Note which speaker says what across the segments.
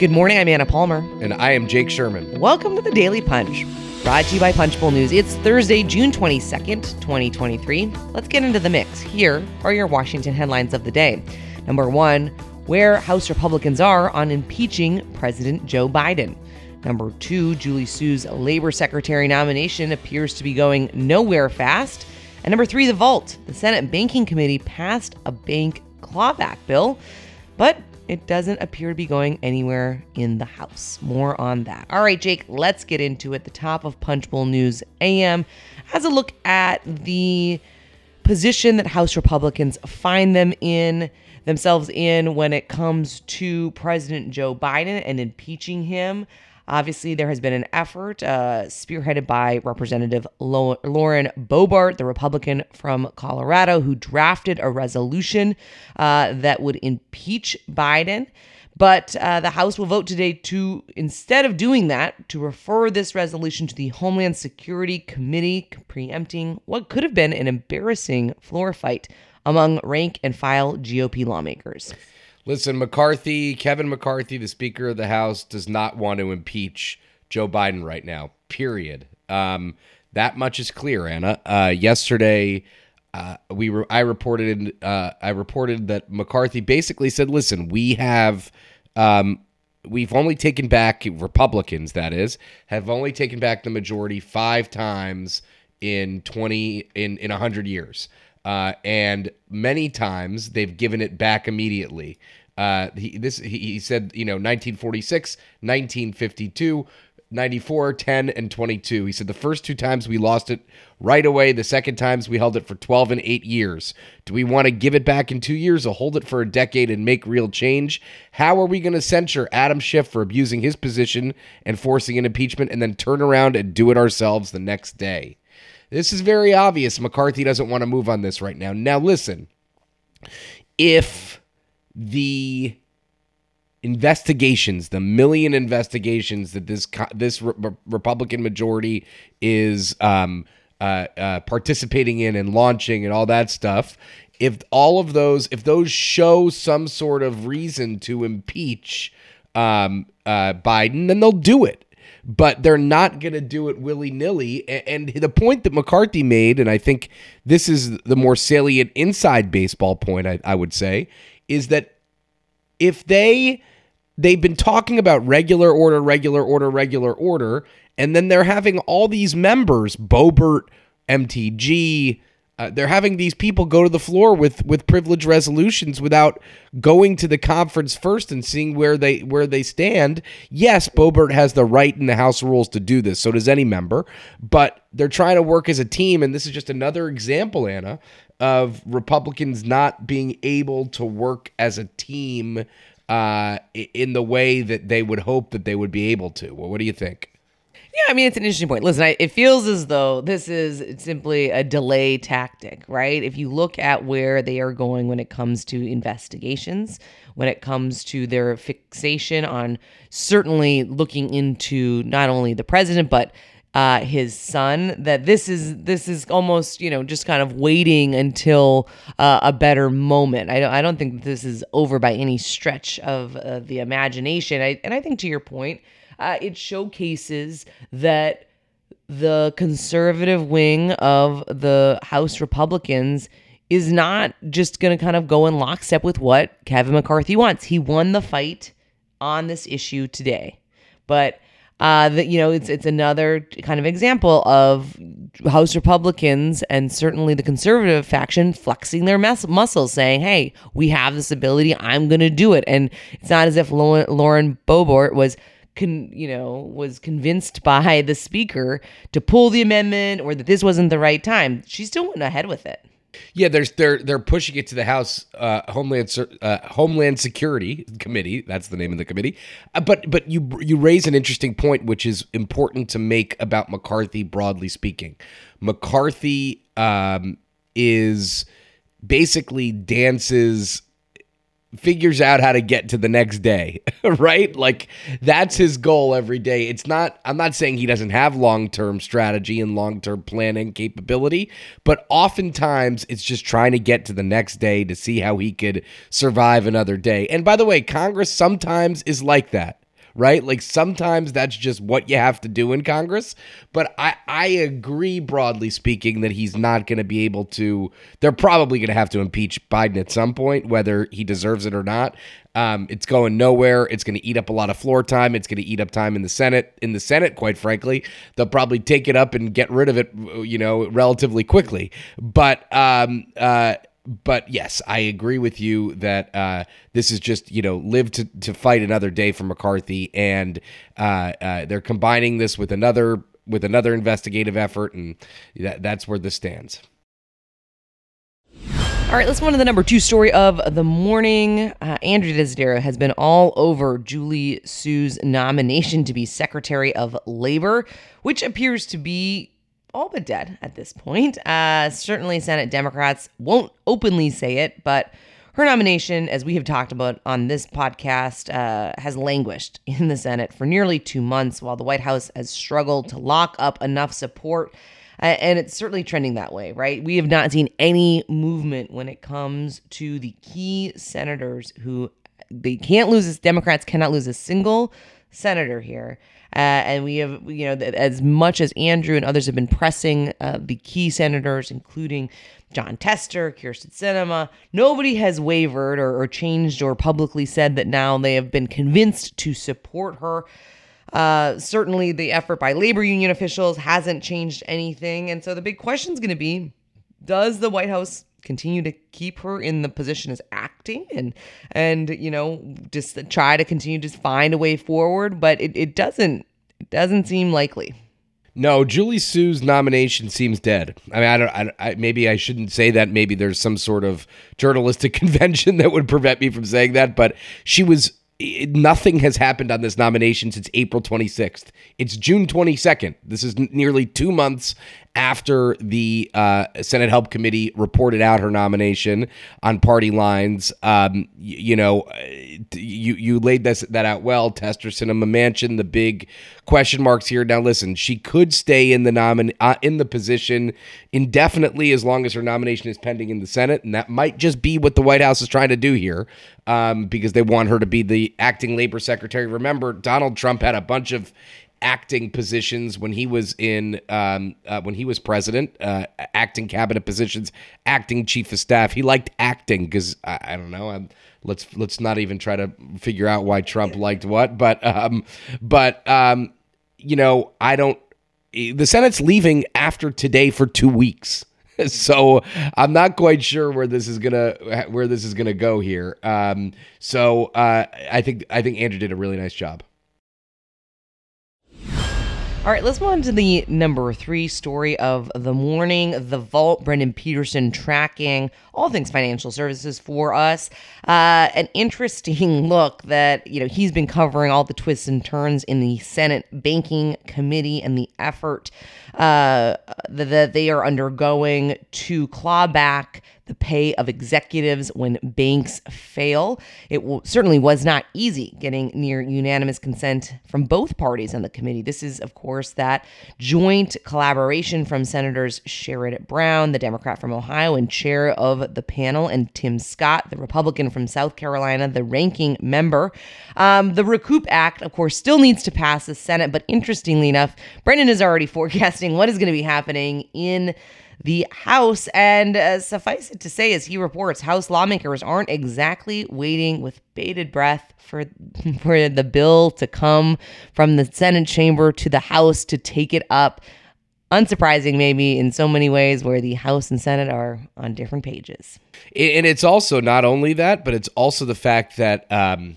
Speaker 1: Good morning. I'm Anna Palmer.
Speaker 2: And I am Jake Sherman.
Speaker 1: Welcome to the Daily Punch, brought to you by Punchbowl News. It's Thursday, June 22nd, 2023. Let's get into the mix. Here are your Washington headlines of the day. Number one, where House Republicans are on impeaching President Joe Biden. Number two, Julie Su's labor secretary nomination appears to be going nowhere fast. And number three, the vault. The Senate Banking Committee passed a bank clawback bill, but it doesn't appear to be going anywhere in the House. More on that. All right, Jake, let's get into it. The top of Punchbowl News AM has a look at the position that House Republicans find them in themselves in when it comes to President Joe Biden and impeaching him. Obviously, there has been an effort uh, spearheaded by Representative Lauren Boebert, the Republican from Colorado, who drafted a resolution uh, that would impeach Biden. But uh, the House will vote today to, instead of doing that, to refer this resolution to the Homeland Security Committee, preempting what could have been an embarrassing floor fight among rank and file GOP lawmakers.
Speaker 2: Listen, McCarthy, Kevin McCarthy, the Speaker of the House, does not want to impeach Joe Biden right now, period. Um, that much is clear, Anna. Uh, yesterday, uh, we were, I reported uh, I reported that McCarthy basically said, "Listen, we have um, we've only taken back Republicans, that is, have only taken back the majority five times in twenty in in hundred years." Uh, and many times they've given it back immediately. Uh, he, this he, he said, you know, 1946, 1952, 94, 10, and 22. He said the first two times we lost it right away. The second times we held it for 12 and 8 years. Do we want to give it back in two years or hold it for a decade and make real change? How are we going to censure Adam Schiff for abusing his position and forcing an impeachment and then turn around and do it ourselves the next day? This is very obvious. McCarthy doesn't want to move on this right now. Now, listen, if the investigations, the million investigations that this this re- Republican majority is um, uh, uh, participating in and launching and all that stuff, if all of those, if those show some sort of reason to impeach um, uh, Biden, then they'll do it. But they're not going to do it willy nilly. And the point that McCarthy made, and I think this is the more salient inside baseball point, I, I would say, is that if they they've been talking about regular order, regular order, regular order, and then they're having all these members, Boebert, MTG, uh, they're having these people go to the floor with with privilege resolutions without going to the conference first and seeing where they where they stand. Yes, Boebert has the right in the House rules to do this. So does any member. But they're trying to work as a team, and this is just another example, Anna, of Republicans not being able to work as a team uh, in the way that they would hope that they would be able to. Well, what do you think?
Speaker 1: Yeah, I mean, it's an interesting point. Listen, I, it feels as though this is simply a delay tactic, right? If you look at where they are going when it comes to investigations, when it comes to their fixation on certainly looking into not only the president, but uh, his son that this is this is almost you know just kind of waiting until uh, a better moment. I don't I don't think this is over by any stretch of uh, the imagination. I, and I think to your point, uh, it showcases that the conservative wing of the House Republicans is not just going to kind of go in lockstep with what Kevin McCarthy wants. He won the fight on this issue today, but uh, that you know it's it's another kind of example of House Republicans and certainly the conservative faction flexing their muscles, saying, "Hey, we have this ability. I'm going to do it." And it's not as if Lauren, Lauren was. Con, you know, was convinced by the speaker to pull the amendment or that this wasn't the right time. She still went ahead with it.
Speaker 2: Yeah, there's they're they're pushing it to the House uh, Homeland uh, Homeland Security Committee. That's the name of the committee. Uh, but but you you raise an interesting point, which is important to make about McCarthy broadly speaking. McCarthy um, is basically dances figures out how to get to the next day, right? Like that's his goal every day. It's not I'm not saying he doesn't have long-term strategy and long-term planning capability, but oftentimes it's just trying to get to the next day to see how he could survive another day. And by the way, Congress sometimes is like that. Right? Like sometimes that's just what you have to do in Congress. But I, I agree, broadly speaking, that he's not going to be able to. They're probably going to have to impeach Biden at some point, whether he deserves it or not. Um, it's going nowhere. It's going to eat up a lot of floor time. It's going to eat up time in the Senate. In the Senate, quite frankly, they'll probably take it up and get rid of it, you know, relatively quickly. But um, uh, but yes, I agree with you that uh, this is just you know live to, to fight another day for McCarthy, and uh, uh, they're combining this with another with another investigative effort, and that, that's where this stands.
Speaker 1: All right, let's move on to the number two story of the morning. Uh, Andrew Desiderio has been all over Julie Su's nomination to be Secretary of Labor, which appears to be all but dead at this point. Uh, certainly, Senate Democrats won't openly say it, but her nomination, as we have talked about on this podcast, uh, has languished in the Senate for nearly two months while the White House has struggled to lock up enough support and it's certainly trending that way, right? We have not seen any movement when it comes to the key senators who they can't lose. Democrats cannot lose a single senator here. Uh, and we have, you know, as much as Andrew and others have been pressing uh, the key senators, including Jon Tester, Kyrsten Sinema, nobody has wavered or, or changed or publicly said that now they have been convinced to support her. Uh, certainly, the effort by labor union officials hasn't changed anything. And so the big question is going to be does the White House continue to keep her in the position as acting and and you know just try to continue to find a way forward but it, it doesn't it doesn't seem likely
Speaker 2: no, Julie Su's nomination seems dead. I mean, I don't. I, I, maybe I shouldn't say that. Maybe there's some sort of journalistic convention that would prevent me from saying that. But she was nothing has happened on this nomination since April 26th. It's June 22nd. This is nearly two months after the uh, Senate Help Committee reported out her nomination on party lines. Um, you, you know, uh, you you laid this that out well. Tester Sinema Manchin, the big question marks here. Now, listen, she could stay in the nomin uh, in the position indefinitely as long as her nomination is pending in the Senate, and that might just be what the White House is trying to do here, um, because they want her to be the acting labor secretary. Remember, Donald Trump had a bunch of acting positions when he was in um, uh, when he was president, uh, acting cabinet positions, acting chief of staff. He liked acting because I, I, don't know. I'm, let's let's not even try to figure out why Trump liked what, but um, but um, you know I don't. The Senate's leaving after today for two weeks. so I'm not quite sure where this is gonna where this is gonna go here. Um, so uh, I think I think Andrew did a really nice job.
Speaker 1: All right, let's move on to the number three story of the morning. The Vault, Brendan Pedersen tracking all things financial services for us. Uh, an interesting look that, you know, he's been covering all the twists and turns in the Senate Banking Committee and the effort uh, that they are undergoing to claw back the pay of executives when banks fail. It certainly was not easy getting near unanimous consent from both parties on the committee. This is, of course, that joint collaboration from Senators Sherrod Brown, the Democrat from Ohio and chair of the panel, and Tim Scott, the Republican from South Carolina, the ranking member. Um, the Recoup Act, of course, still needs to pass the Senate, but interestingly enough, Brendan is already forecasting what is going to be happening in the House. And uh, suffice it to say, as he reports, House lawmakers aren't exactly waiting with bated breath for for the bill to come from the Senate chamber to the House to take it up. Unsurprising, maybe in so many ways, where the House and Senate are on different pages.
Speaker 2: And it's also not only that, but it's also the fact that. Um,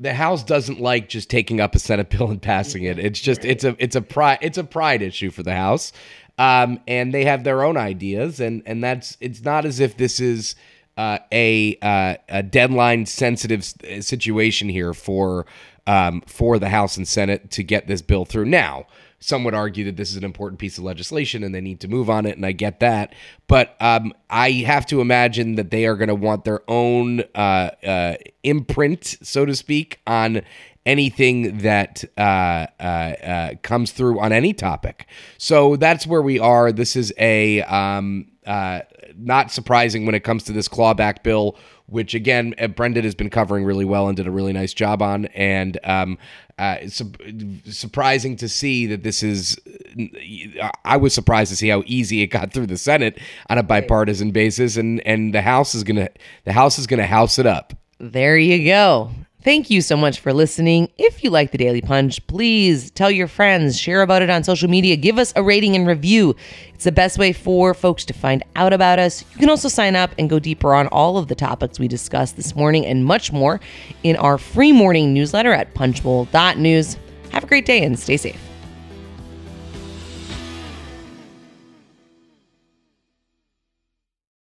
Speaker 2: the House doesn't like just taking up a Senate bill and passing it. It's just it's a it's a pride it's a pride issue for the House um, and they have their own ideas, and and that's it's not as if this is uh, a uh, a deadline sensitive situation here for um, for the House and Senate to get this bill through. Now, some would argue that this is an important piece of legislation and they need to move on it, and I get that. But um, I have to imagine that they are going to want their own uh, uh, imprint, so to speak, on anything that uh, uh, uh, comes through on any topic. So that's where we are. This is a um, uh, not surprising when it comes to this clawback bill. Which again uh, Brendan has been covering really well and did a really nice job on. And um, uh, su- surprising to see that this is. I was surprised to see how easy it got through the Senate on a bipartisan basis, and and the House is gonna the House is gonna house it up.
Speaker 1: There you go. Thank you so much for listening. If you like the Daily Punch, please tell your friends, share about it on social media, give us a rating and review. It's the best way for folks to find out about us. You can also sign up and go deeper on all of the topics we discussed this morning and much more in our free morning newsletter at punchbowl.news. Have a great day and stay safe.